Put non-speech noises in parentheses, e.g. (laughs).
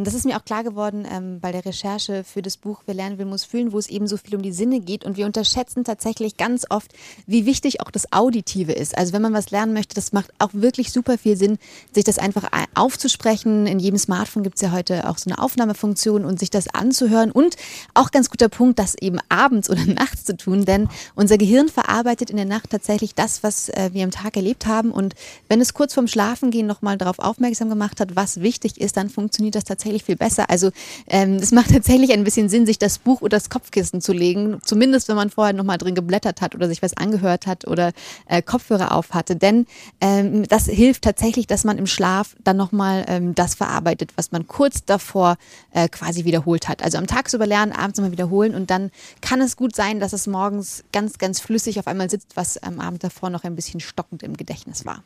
Und das ist mir auch klar geworden ähm, bei der Recherche für das Buch Wer lernen will, muss fühlen, wo es eben so viel um die Sinne geht. Und wir unterschätzen tatsächlich ganz oft, wie wichtig auch das Auditive ist. Also wenn man was lernen möchte, das macht auch wirklich super viel Sinn, sich das einfach aufzusprechen. In jedem Smartphone gibt es ja heute auch so eine Aufnahmefunktion und sich das anzuhören. Und auch ganz guter Punkt, das eben abends oder (laughs) nachts zu tun, denn unser Gehirn verarbeitet in der Nacht tatsächlich das, was äh, wir am Tag erlebt haben. Und wenn es kurz vorm Schlafengehen nochmal darauf aufmerksam gemacht hat, was wichtig ist, dann funktioniert das tatsächlich tatsächlich viel besser. Also ähm, es macht tatsächlich ein bisschen Sinn, sich das Buch oder das Kopfkissen zu legen, zumindest wenn man vorher nochmal drin geblättert hat oder sich was angehört hat oder äh, Kopfhörer auf hatte. Denn ähm, das hilft tatsächlich, dass man im Schlaf dann nochmal ähm, das verarbeitet, was man kurz davor äh, quasi wiederholt hat. Also am Tagsüber lernen, abends nochmal wiederholen und dann kann es gut sein, dass es morgens ganz, ganz flüssig auf einmal sitzt, was am Abend davor noch ein bisschen stockend im Gedächtnis war.